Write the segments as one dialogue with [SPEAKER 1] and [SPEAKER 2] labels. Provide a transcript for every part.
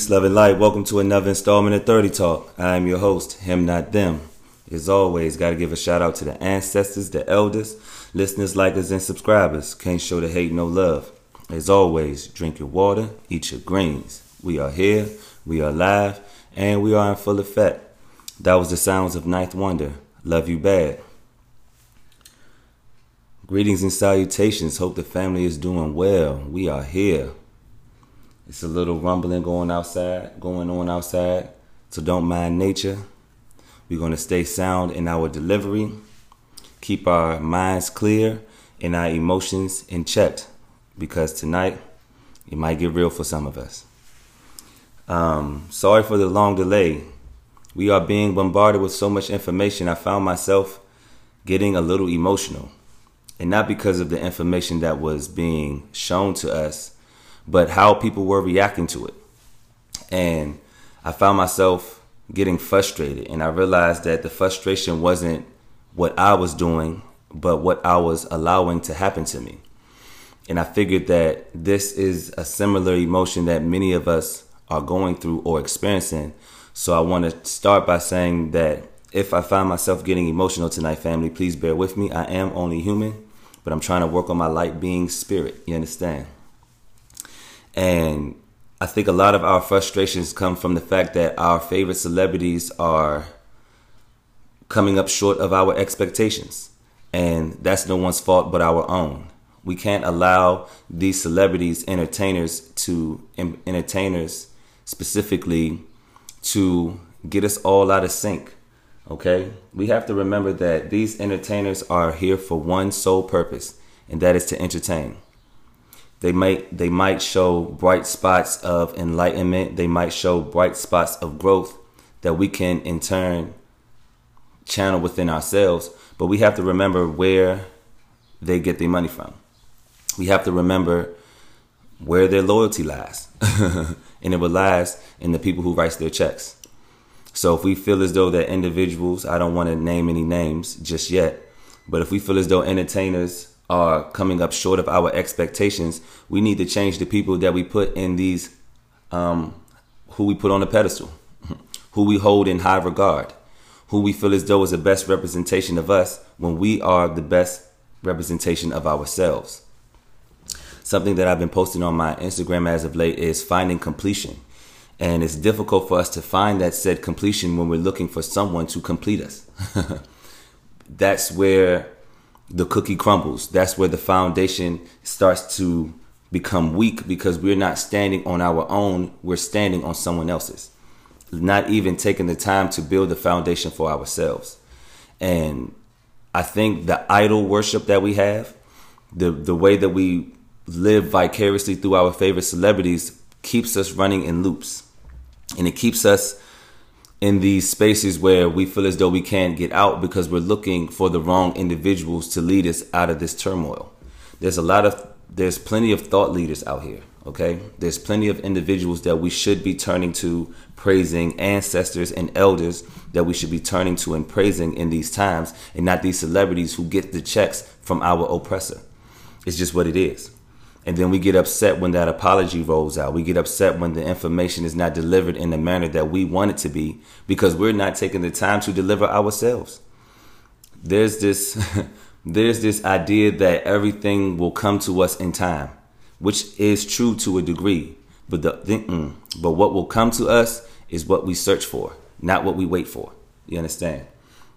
[SPEAKER 1] Peace, love, and light. Welcome to another installment of 30 Talk. I am your host, Him Not Them. As always, got to give a shout out to the ancestors, the elders, listeners, likers, and subscribers. Can't show the hate no love. As always, drink your water, eat your greens. We are here, we are live, and we are in full effect. That was the sounds of Ninth Wonder. Love you bad. Greetings and salutations. Hope the family is doing well. We are here. It's a little rumbling going outside, going on outside. So don't mind nature. We're going to stay sound in our delivery, keep our minds clear and our emotions in check because tonight it might get real for some of us. Um, sorry for the long delay. We are being bombarded with so much information. I found myself getting a little emotional. And not because of the information that was being shown to us, but how people were reacting to it. And I found myself getting frustrated. And I realized that the frustration wasn't what I was doing, but what I was allowing to happen to me. And I figured that this is a similar emotion that many of us are going through or experiencing. So I want to start by saying that if I find myself getting emotional tonight, family, please bear with me. I am only human, but I'm trying to work on my light being spirit. You understand? And I think a lot of our frustrations come from the fact that our favorite celebrities are coming up short of our expectations. And that's no one's fault but our own. We can't allow these celebrities, entertainers to entertainers specifically to get us all out of sync. Okay? We have to remember that these entertainers are here for one sole purpose, and that is to entertain. They might they might show bright spots of enlightenment. They might show bright spots of growth that we can in turn channel within ourselves. But we have to remember where they get their money from. We have to remember where their loyalty lies. and it lies in the people who writes their checks. So if we feel as though that individuals, I don't want to name any names just yet, but if we feel as though entertainers are coming up short of our expectations, we need to change the people that we put in these, um, who we put on the pedestal, who we hold in high regard, who we feel as though is the best representation of us when we are the best representation of ourselves. Something that I've been posting on my Instagram as of late is finding completion. And it's difficult for us to find that said completion when we're looking for someone to complete us. That's where the cookie crumbles. That's where the foundation starts to become weak because we're not standing on our own, we're standing on someone else's. Not even taking the time to build the foundation for ourselves. And I think the idol worship that we have, the the way that we live vicariously through our favorite celebrities keeps us running in loops. And it keeps us in these spaces where we feel as though we can't get out because we're looking for the wrong individuals to lead us out of this turmoil. There's a lot of there's plenty of thought leaders out here, okay? There's plenty of individuals that we should be turning to praising ancestors and elders that we should be turning to and praising in these times and not these celebrities who get the checks from our oppressor. It's just what it is. And then we get upset when that apology rolls out. We get upset when the information is not delivered in the manner that we want it to be because we're not taking the time to deliver ourselves. There's this there's this idea that everything will come to us in time, which is true to a degree. But the mm, but what will come to us is what we search for, not what we wait for. You understand?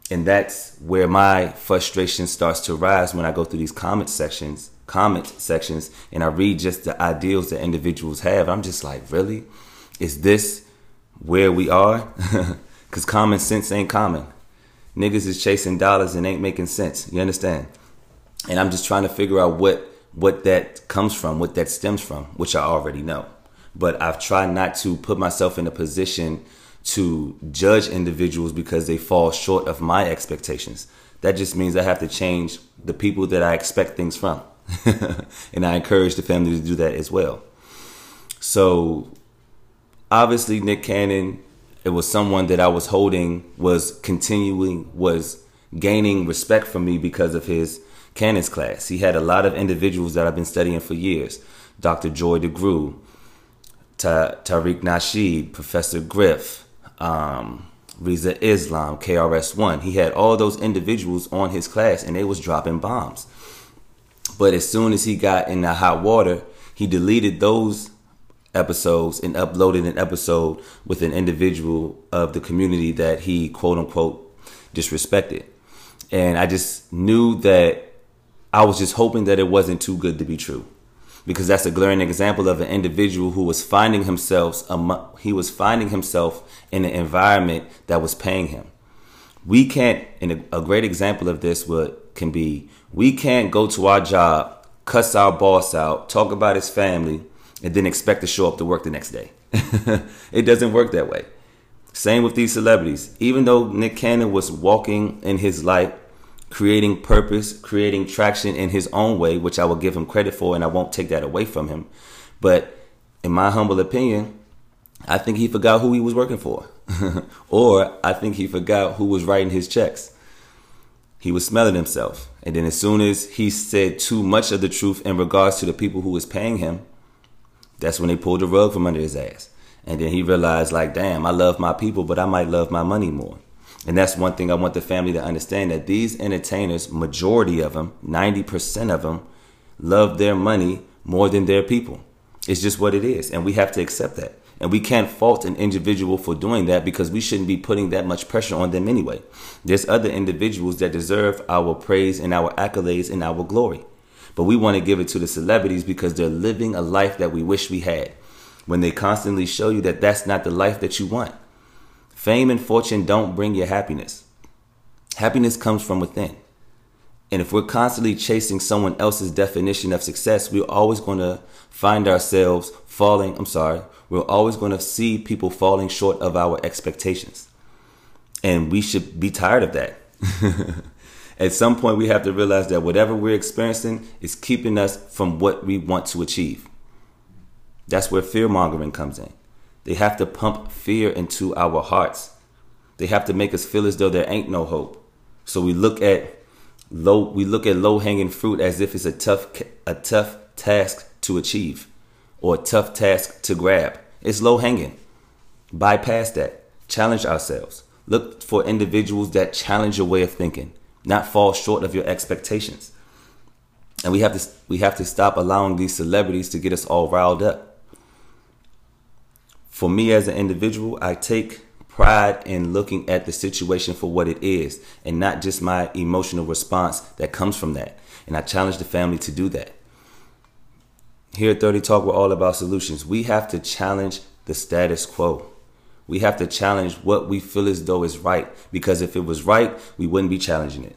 [SPEAKER 1] And that's where my frustration starts to rise when I go through these comment sections comment sections and I read just the ideals that individuals have, I'm just like, really? Is this where we are? Because common sense ain't common. Niggas is chasing dollars and ain't making sense. You understand? And I'm just trying to figure out what what that comes from, what that stems from, which I already know. But I've tried not to put myself in a position to judge individuals because they fall short of my expectations. That just means I have to change the people that I expect things from. and I encourage the family to do that as well. So obviously Nick Cannon, it was someone that I was holding, was continuing, was gaining respect from me because of his Cannon's class. He had a lot of individuals that I've been studying for years. Dr. Joy DeGruy, Ta- Tariq Nasheed, Professor Griff, um, Rizza Islam, KRS-One. He had all those individuals on his class and they was dropping bombs. But as soon as he got in the hot water, he deleted those episodes and uploaded an episode with an individual of the community that he quote unquote disrespected. And I just knew that I was just hoping that it wasn't too good to be true. Because that's a glaring example of an individual who was finding himself he was finding himself in an environment that was paying him. We can't and a great example of this would, can be we can't go to our job, cuss our boss out, talk about his family, and then expect to show up to work the next day. it doesn't work that way. Same with these celebrities. Even though Nick Cannon was walking in his light, creating purpose, creating traction in his own way, which I will give him credit for and I won't take that away from him. But in my humble opinion, I think he forgot who he was working for. or I think he forgot who was writing his checks. He was smelling himself. And then as soon as he said too much of the truth in regards to the people who was paying him, that's when they pulled the rug from under his ass. And then he realized, like, damn, I love my people, but I might love my money more. And that's one thing I want the family to understand that these entertainers, majority of them, 90% of them, love their money more than their people. It's just what it is. And we have to accept that. And we can't fault an individual for doing that because we shouldn't be putting that much pressure on them anyway. There's other individuals that deserve our praise and our accolades and our glory. But we want to give it to the celebrities because they're living a life that we wish we had. When they constantly show you that that's not the life that you want. Fame and fortune don't bring you happiness. Happiness comes from within. And if we're constantly chasing someone else's definition of success, we're always going to find ourselves falling. I'm sorry. We're always going to see people falling short of our expectations. And we should be tired of that. at some point we have to realize that whatever we're experiencing is keeping us from what we want to achieve. That's where fear mongering comes in. They have to pump fear into our hearts. They have to make us feel as though there ain't no hope. So we look at low we look at low hanging fruit as if it's a tough a tough task to achieve or a tough task to grab. It's low hanging. Bypass that. Challenge ourselves. Look for individuals that challenge your way of thinking not fall short of your expectations. And we have to we have to stop allowing these celebrities to get us all riled up. For me as an individual, I take pride in looking at the situation for what it is and not just my emotional response that comes from that. And I challenge the family to do that. Here at 30 Talk, we're all about solutions. We have to challenge the status quo. We have to challenge what we feel as though is right because if it was right, we wouldn't be challenging it.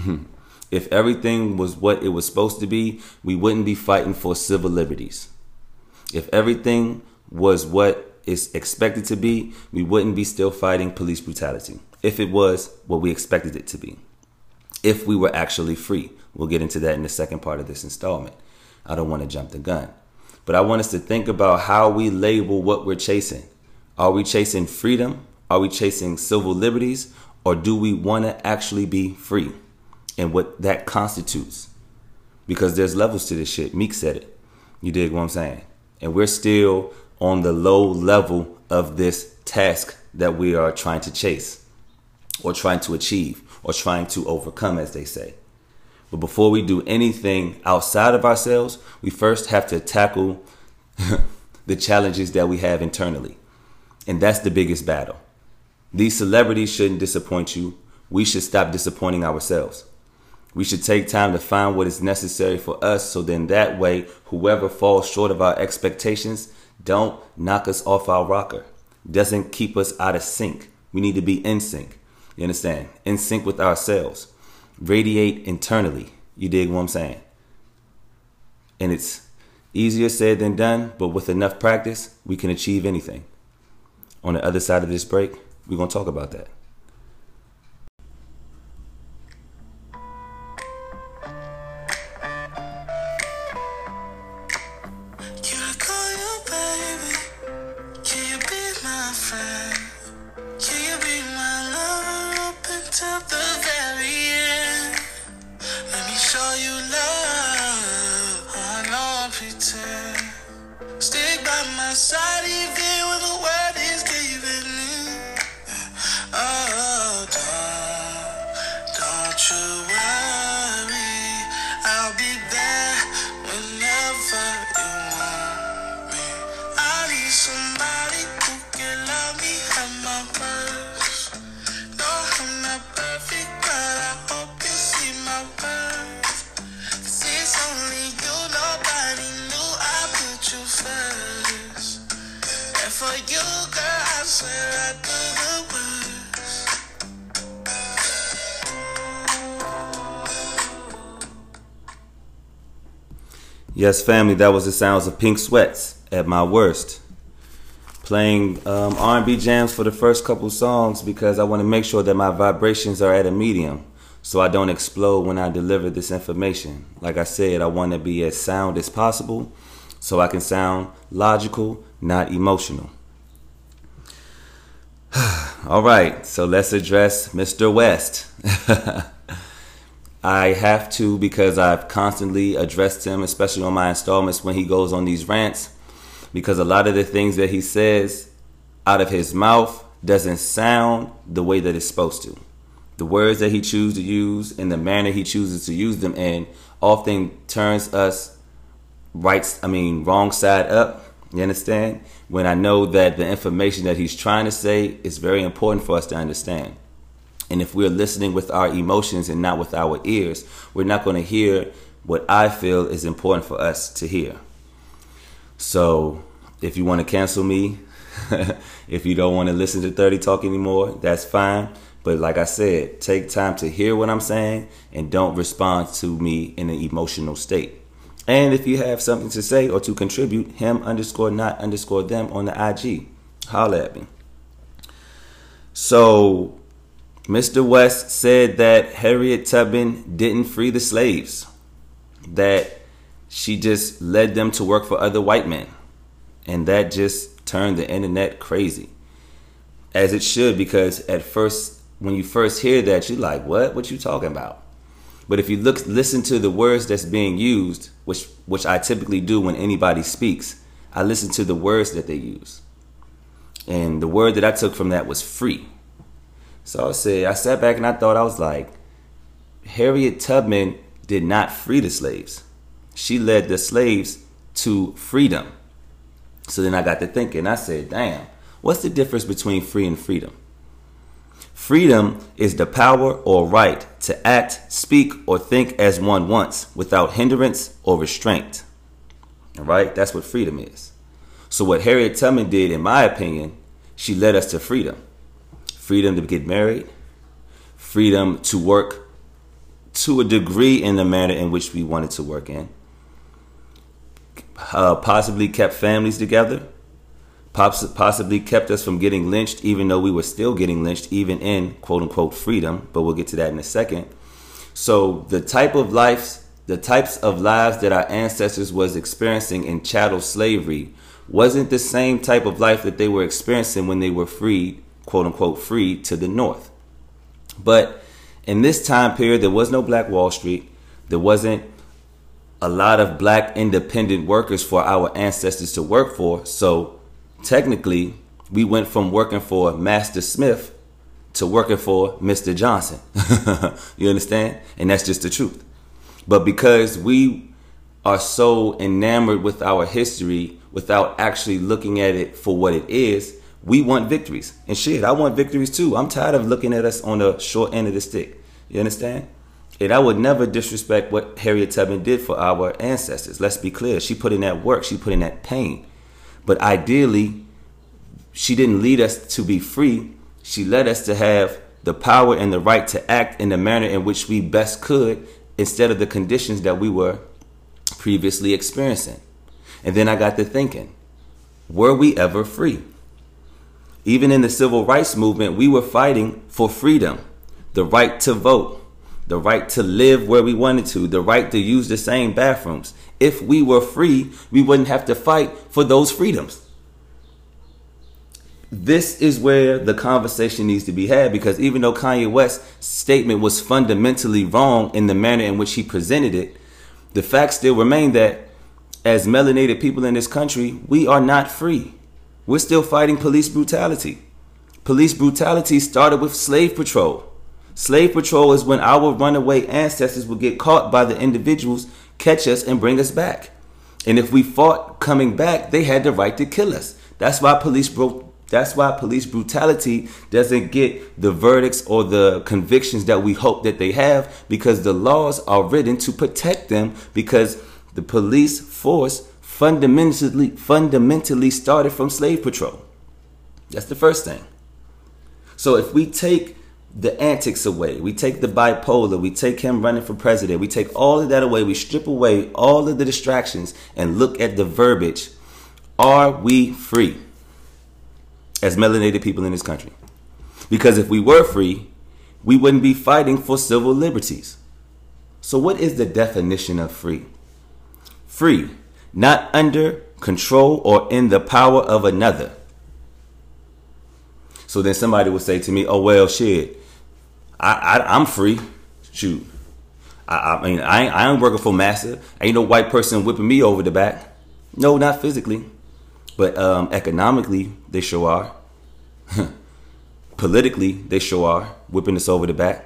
[SPEAKER 1] if everything was what it was supposed to be, we wouldn't be fighting for civil liberties. If everything was what is expected to be, we wouldn't be still fighting police brutality. If it was what we expected it to be. If we were actually free. We'll get into that in the second part of this installment. I don't want to jump the gun. But I want us to think about how we label what we're chasing. Are we chasing freedom? Are we chasing civil liberties? Or do we want to actually be free and what that constitutes? Because there's levels to this shit. Meek said it. You dig what I'm saying? And we're still on the low level of this task that we are trying to chase or trying to achieve or trying to overcome, as they say. But before we do anything outside of ourselves, we first have to tackle the challenges that we have internally. And that's the biggest battle. These celebrities shouldn't disappoint you. We should stop disappointing ourselves. We should take time to find what is necessary for us so then that way, whoever falls short of our expectations don't knock us off our rocker, doesn't keep us out of sync. We need to be in sync. You understand? In sync with ourselves. Radiate internally. You dig what I'm saying? And it's easier said than done, but with enough practice, we can achieve anything on the other side of this break, we're going to talk about that. For you, girl, I I'd do the Yes, family, that was the sounds of Pink Sweats at my worst. Playing um, R&B jams for the first couple songs because I want to make sure that my vibrations are at a medium so I don't explode when I deliver this information. Like I said, I want to be as sound as possible so I can sound logical, not emotional. All right, so let's address Mr. West. I have to because I've constantly addressed him, especially on my installments when he goes on these rants, because a lot of the things that he says out of his mouth doesn't sound the way that it's supposed to the words that he chooses to use and the manner he chooses to use them in often turns us right I mean wrong side up. You understand? When I know that the information that he's trying to say is very important for us to understand. And if we're listening with our emotions and not with our ears, we're not going to hear what I feel is important for us to hear. So, if you want to cancel me, if you don't want to listen to 30 Talk anymore, that's fine. But like I said, take time to hear what I'm saying and don't respond to me in an emotional state. And if you have something to say or to contribute, him underscore not underscore them on the IG. Holla at me. So, Mr. West said that Harriet Tubman didn't free the slaves, that she just led them to work for other white men. And that just turned the internet crazy. As it should, because at first when you first hear that, you're like, what? What you talking about? But if you look, listen to the words that's being used, which which I typically do when anybody speaks, I listen to the words that they use. And the word that I took from that was free. So I said, I sat back and I thought I was like, Harriet Tubman did not free the slaves. She led the slaves to freedom. So then I got to thinking, I said, damn, what's the difference between free and freedom? Freedom is the power or right to act, speak, or think as one wants without hindrance or restraint. All right? That's what freedom is. So, what Harriet Tubman did, in my opinion, she led us to freedom freedom to get married, freedom to work to a degree in the manner in which we wanted to work in, uh, possibly kept families together possibly kept us from getting lynched, even though we were still getting lynched, even in quote unquote freedom. But we'll get to that in a second. So the type of lives, the types of lives that our ancestors was experiencing in chattel slavery wasn't the same type of life that they were experiencing when they were freed, quote unquote, freed to the north. But in this time period, there was no Black Wall Street. There wasn't a lot of black independent workers for our ancestors to work for. So technically, we went from working for Master Smith to working for Mr. Johnson. you understand? And that's just the truth. But because we are so enamored with our history without actually looking at it for what it is, we want victories. And shit, I want victories too. I'm tired of looking at us on the short end of the stick. You understand? And I would never disrespect what Harriet Tubman did for our ancestors. Let's be clear. She put in that work, she put in that pain. But ideally, she didn't lead us to be free. She led us to have the power and the right to act in the manner in which we best could instead of the conditions that we were previously experiencing. And then I got to thinking, were we ever free? Even in the civil rights movement, we were fighting for freedom, the right to vote, the right to live where we wanted to, the right to use the same bathrooms if we were free, we wouldn't have to fight for those freedoms. This is where the conversation needs to be had because even though Kanye West's statement was fundamentally wrong in the manner in which he presented it, the fact still remain that as melanated people in this country, we are not free. We're still fighting police brutality. Police brutality started with slave patrol. Slave patrol is when our runaway ancestors would get caught by the individuals catch us and bring us back. And if we fought coming back, they had the right to kill us. That's why police broke that's why police brutality doesn't get the verdicts or the convictions that we hope that they have because the laws are written to protect them because the police force fundamentally fundamentally started from slave patrol. That's the first thing. So if we take the antics away, we take the bipolar, we take him running for president, we take all of that away, we strip away all of the distractions and look at the verbiage. Are we free as melanated people in this country? Because if we were free, we wouldn't be fighting for civil liberties. So, what is the definition of free? Free, not under control or in the power of another. So then somebody would say to me, "Oh well, shit, I, I am free. Shoot, I, I mean I ain't, I ain't working for massa. Ain't no white person whipping me over the back. No, not physically, but um, economically they sure are. Politically, they sure are whipping us over the back.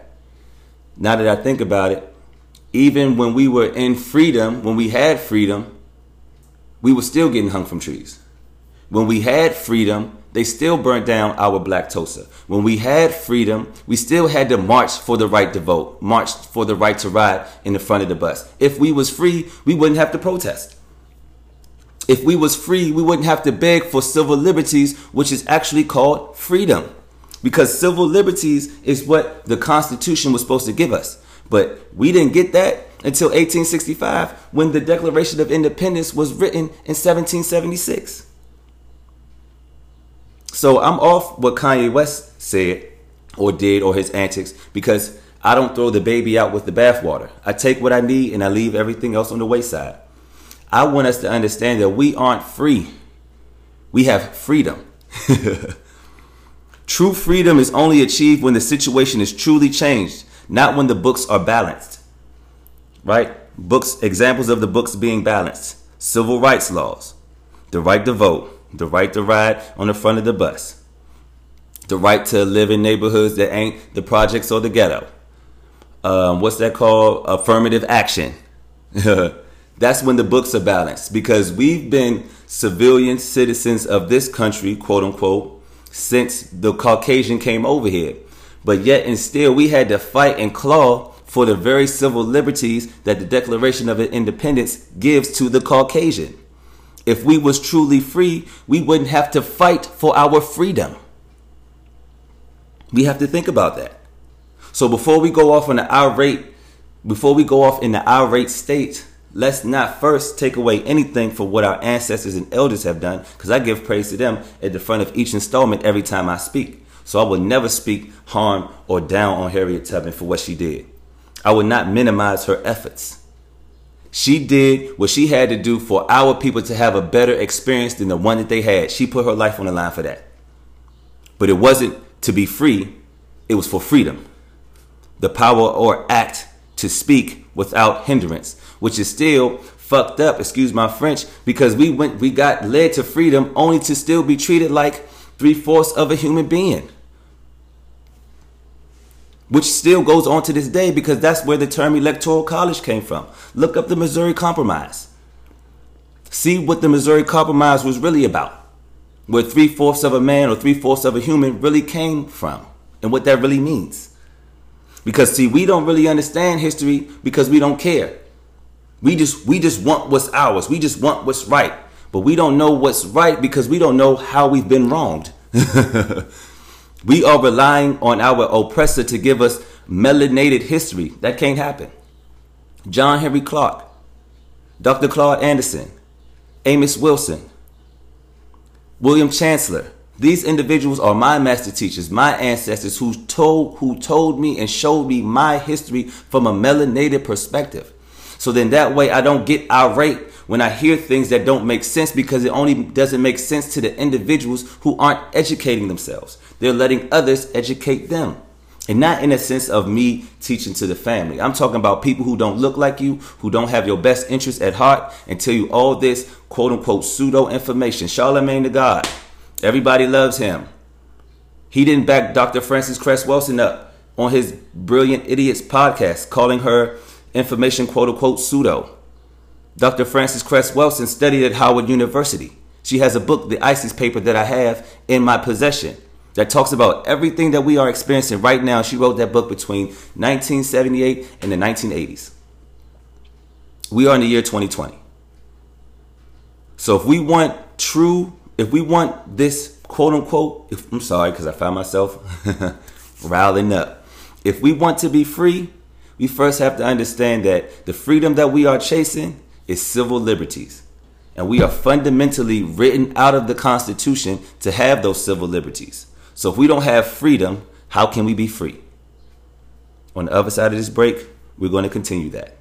[SPEAKER 1] Now that I think about it, even when we were in freedom, when we had freedom, we were still getting hung from trees. When we had freedom, they still burnt down our black Tulsa. When we had freedom, we still had to march for the right to vote, march for the right to ride in the front of the bus. If we was free, we wouldn't have to protest. If we was free, we wouldn't have to beg for civil liberties, which is actually called freedom. Because civil liberties is what the Constitution was supposed to give us. But we didn't get that until 1865 when the Declaration of Independence was written in 1776. So I'm off what Kanye West said or did or his antics because I don't throw the baby out with the bathwater. I take what I need and I leave everything else on the wayside. I want us to understand that we aren't free. We have freedom. True freedom is only achieved when the situation is truly changed, not when the books are balanced. Right? Books, examples of the books being balanced. Civil rights laws, the right to vote, the right to ride on the front of the bus, the right to live in neighborhoods that ain't the projects or the ghetto. Um, what's that called? Affirmative action. That's when the books are balanced because we've been civilian citizens of this country, quote unquote, since the Caucasian came over here. But yet and still, we had to fight and claw for the very civil liberties that the Declaration of Independence gives to the Caucasian. If we was truly free, we wouldn't have to fight for our freedom. We have to think about that. So before we go off in the irate, before we go off in the irate state, let's not first take away anything for what our ancestors and elders have done, because I give praise to them at the front of each installment every time I speak. So I will never speak harm or down on Harriet Tubman for what she did. I will not minimize her efforts. She did what she had to do for our people to have a better experience than the one that they had. She put her life on the line for that. But it wasn't to be free, it was for freedom. The power or act to speak without hindrance, which is still fucked up, excuse my French, because we went we got led to freedom only to still be treated like three-fourths of a human being which still goes on to this day because that's where the term electoral college came from. Look up the Missouri Compromise. See what the Missouri Compromise was really about, where three fourths of a man or three fourths of a human really came from, and what that really means. Because see, we don't really understand history because we don't care. We just we just want what's ours. We just want what's right. But we don't know what's right because we don't know how we've been wronged. We are relying on our oppressor to give us melanated history. That can't happen. John Henrik Clarke, Dr. Claude Anderson, Amos Wilson, William Chancellor. These individuals are my master teachers, my ancestors who told who told me and showed me my history from a melanated perspective. So then that way I don't get irate when I hear things that don't make sense because it only doesn't make sense to the individuals who aren't educating themselves. They're letting others educate them. And not in a sense of me teaching to the family. I'm talking about people who don't look like you, who don't have your best interests at heart, and tell you all this quote unquote pseudo information. Charlemagne the God. Everybody loves him. He didn't back Dr. Frances Cress Welsing up on his Brilliant Idiots podcast, calling her information quote unquote pseudo. Dr. Frances Cress Welsing studied at Howard University. She has a book, the ISIS paper, that I have in my possession that talks about everything that we are experiencing right now. She wrote that book between 1978 and the 1980s. We are in the year 2020. So if we want true, if we want this quote unquote, if, I'm sorry because I found myself riling up. If we want to be free, we first have to understand that the freedom that we are chasing is civil liberties. And we are fundamentally written out of the Constitution to have those civil liberties. So if we don't have freedom, how can we be free? On the other side of this break, we're going to continue that.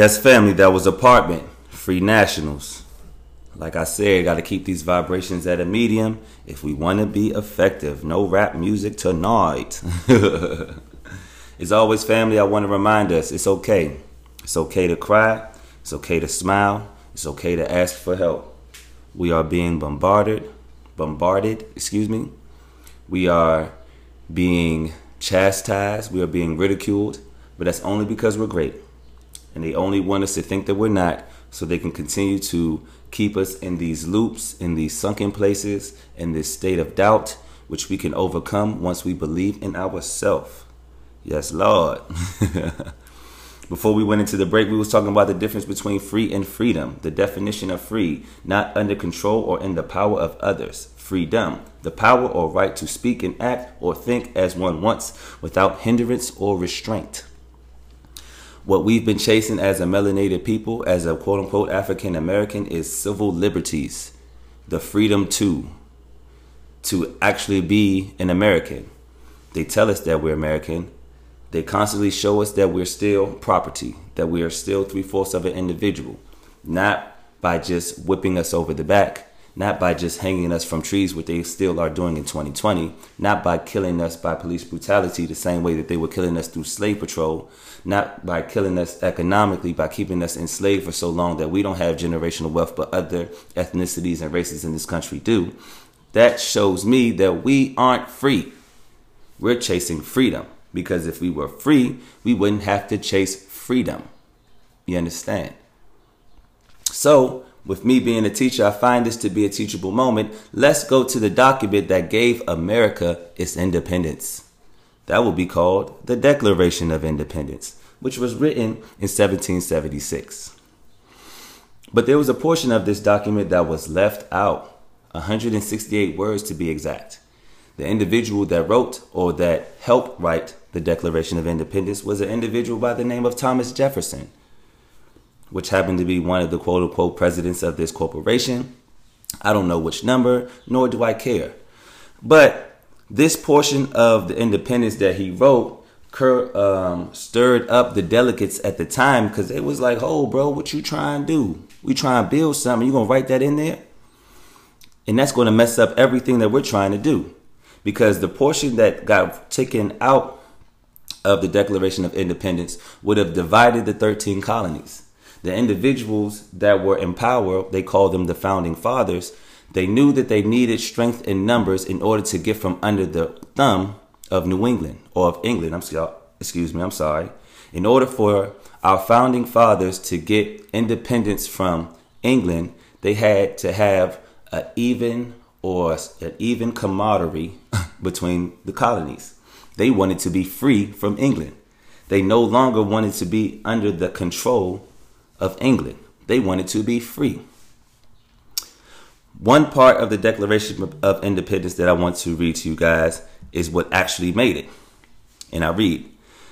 [SPEAKER 1] Yes, family, that was apartment. Free nationals. Like I said, got to keep these vibrations at a medium if we want to be effective. No rap music tonight. As always, family, I want to remind us it's okay. It's okay to cry. It's okay to smile. It's okay to ask for help. We are being bombarded, bombarded, excuse me. We are being chastised. We are being ridiculed. But that's only because we're great and they only want us to think that we're not so they can continue to keep us in these loops, in these sunken places, in this state of doubt, which we can overcome once we believe in ourselves. Yes, Lord. Before we went into the break, we was talking about the difference between free and freedom. The definition of free, not under control or in the power of others. Freedom, the power or right to speak and act or think as one wants without hindrance or restraint what we've been chasing as a melanated people, as a quote unquote African American, is civil liberties, the freedom to to actually be an American. They tell us that we're American. They constantly show us that we're still property, that we are still three fourths of an individual, not by just whipping us over the back, not by just hanging us from trees, what they still are doing in 2020, not by killing us by police brutality the same way that they were killing us through slave patrol, not by killing us economically, by keeping us enslaved for so long that we don't have generational wealth, but other ethnicities and races in this country do. That shows me that we aren't free. We're chasing freedom because if we were free, we wouldn't have to chase freedom. You understand? So, with me being a teacher, I find this to be a teachable moment. Let's go to the document that gave America its independence. That will be called the Declaration of Independence, which was written in 1776. But there was a portion of this document that was left out 168 words to be exact. The individual that wrote or that helped write the Declaration of Independence was an individual by the name of Thomas Jefferson, which happened to be one of the quote unquote presidents of this corporation. I don't know which number, nor do I care. But this portion of the independence that he wrote um, stirred up the delegates at the time because it was like, oh, bro, what you trying to do? We trying to build something. You gonna write that in there? And that's going to mess up everything that we're trying to do. Because the portion that got taken out of the Declaration of Independence would have divided the 13 colonies. The individuals that were in power, they called them the founding fathers, they knew that they needed strength in numbers in order to get from under the thumb of New England or of England. I'm sorry, excuse me, I'm sorry. In order for our founding fathers to get independence from England, they had to have an even or an even camaraderie between the colonies. They wanted to be free from England. They no longer wanted to be under the control of England. They wanted to be free. One part of the Declaration of Independence that I want to read to you guys is what actually made it. And I read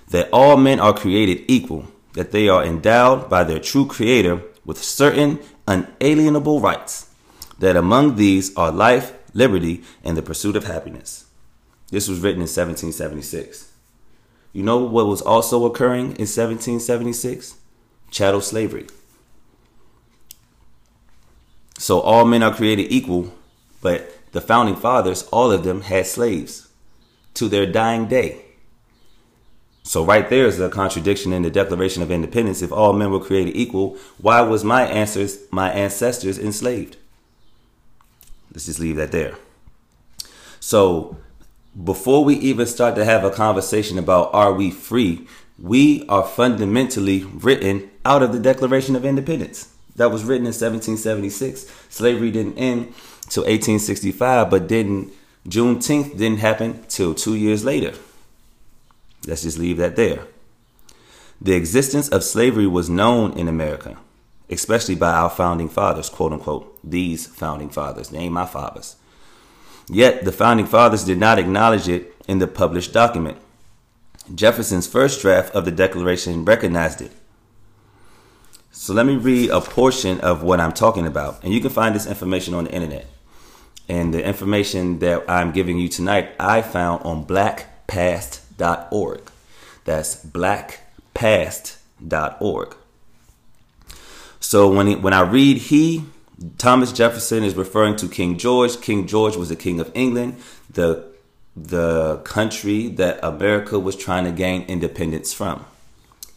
[SPEAKER 1] that all men are created equal, that they are endowed by their true creator with certain unalienable rights, that among these are life, liberty, and the pursuit of happiness. This was written in 1776. You know what was also occurring in 1776? Chattel slavery. So all men are created equal, but the founding fathers, all of them had slaves to their dying day. So right there is a contradiction in the Declaration of Independence. If all men were created equal, why was my ancestors my ancestors enslaved? Let's just leave that there. So before we even start to have a conversation about are we free, we are fundamentally written out of the Declaration of Independence. That was written in 1776. Slavery didn't end till 1865, but didn't Juneteenth didn't happen till two years later. Let's just leave that there. The existence of slavery was known in America, especially by our founding fathers, quote unquote, these founding fathers. They ain't my fathers. Yet the founding fathers did not acknowledge it in the published document. Jefferson's first draft of the Declaration recognized it. So let me read a portion of what I'm talking about. And you can find this information on the internet. And the information that I'm giving you tonight, I found on blackpast.org. That's blackpast.org. So when, he, when I read he, Thomas Jefferson is referring to King George. King George was the king of England, the the country that America was trying to gain independence from.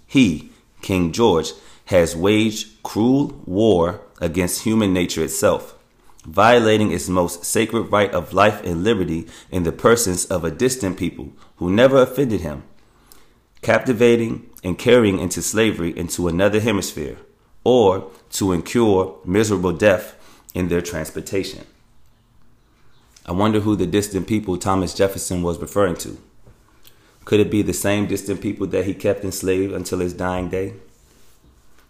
[SPEAKER 1] He, King George, has waged cruel war against human nature itself, violating its most sacred right of life and liberty in the persons of a distant people who never offended him, captivating and carrying into slavery into another hemisphere or to incur miserable death in their transportation. I wonder who the distant people Thomas Jefferson was referring to. Could it be the same distant people that he kept enslaved until his dying day?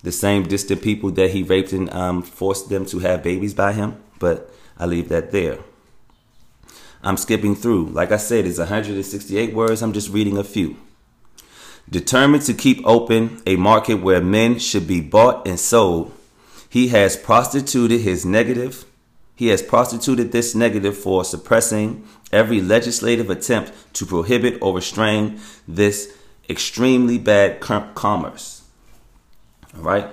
[SPEAKER 1] The same distant people that he raped and um, forced them to have babies by him? But I leave that there. I'm skipping through. Like I said, it's 168 words. I'm just reading a few. Determined to keep open a market where men should be bought and sold, he has prostituted his negative. He has prostituted this negative for suppressing every legislative attempt to prohibit or restrain this extremely bad commerce. All right.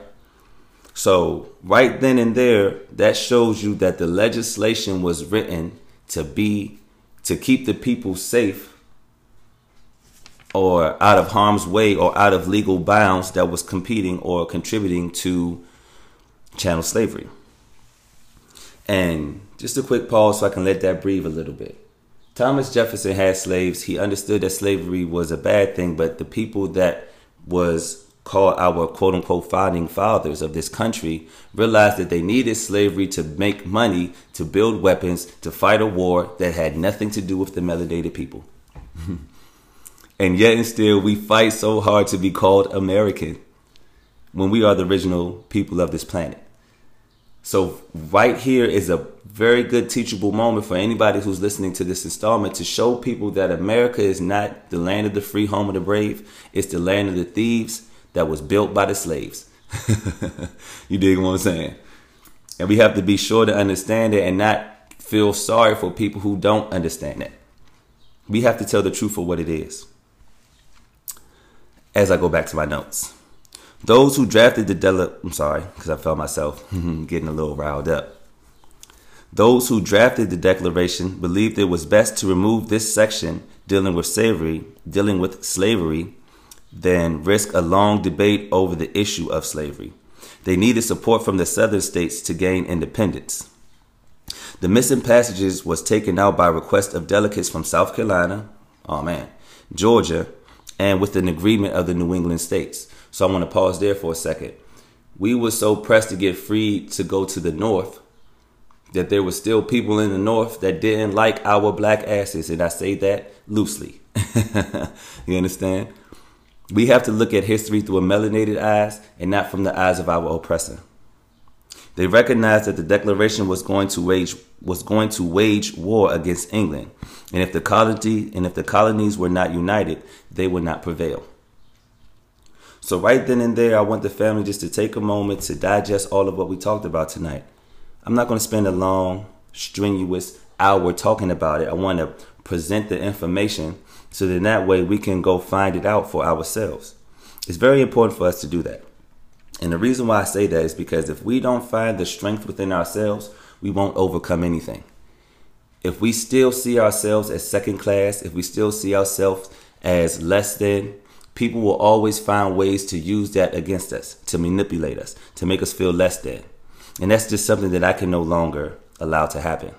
[SPEAKER 1] So, right then and there, that shows you that the legislation was written to be to keep the people safe or out of harm's way or out of legal bounds that was competing or contributing to chattel slavery. And just a quick pause so I can let that breathe a little bit. Thomas Jefferson had slaves. He understood that slavery was a bad thing, but the people that was called our quote unquote founding fathers of this country realized that they needed slavery to make money, to build weapons, to fight a war that had nothing to do with the melanated people. And yet and still we fight so hard to be called American when we are the original people of this planet. So right here is a very good teachable moment for anybody who's listening to this installment to show people that America is not the land of the free, home of the brave. It's the land of the thieves that was built by the slaves. you dig what I'm saying? And we have to be sure to understand it and not feel sorry for people who don't understand it. We have to tell the truth for what it is as I go back to my notes. Those who drafted the I'm sorry, because I felt myself getting a little riled up. Those who drafted the Declaration believed it was best to remove this section dealing with slavery, dealing with slavery, than risk a long debate over the issue of slavery. They needed support from the southern states to gain independence. The missing passages was taken out by request of delegates from South Carolina, oh man, Georgia, and with an agreement of the New England states. So I want to pause there for a second. We were so pressed to get free to go to the north that there were still people in the north that didn't like our black asses, and I say that loosely. you understand? We have to look at history through a melanated eyes and not from the eyes of our oppressor. They recognized that the declaration was going to wage was going to wage war against England, and if the colony and if the colonies were not united, they would not prevail. So right then and there, I want the family just to take a moment to digest all of what we talked about tonight. I'm not going to spend a long, strenuous hour talking about it. I want to present the information so that that way we can go find it out for ourselves. It's very important for us to do that. And the reason why I say that is because if we don't find the strength within ourselves, we won't overcome anything. If we still see ourselves as second class, if we still see ourselves as less than People will always find ways to use that against us, to manipulate us, to make us feel less than. And that's just something that I can no longer allow to happen.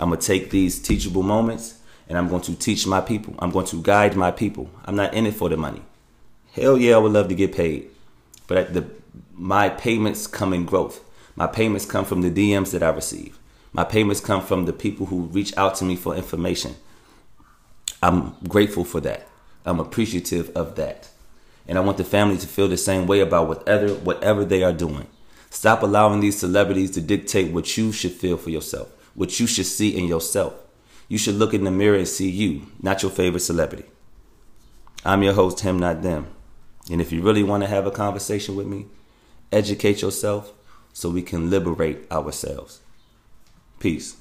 [SPEAKER 1] I'm going to take these teachable moments and I'm going to teach my people. I'm going to guide my people. I'm not in it for the money. Hell yeah, I would love to get paid. But the, my payments come in growth. My payments come from the DMs that I receive. My payments come from the people who reach out to me for information. I'm grateful for that. I'm appreciative of that. And I want the family to feel the same way about whatever whatever they are doing. Stop allowing these celebrities to dictate what you should feel for yourself, what you should see in yourself. You should look in the mirror and see you, not your favorite celebrity. I'm your host, him, not them. And if you really want to have a conversation with me, educate yourself so we can liberate ourselves. Peace.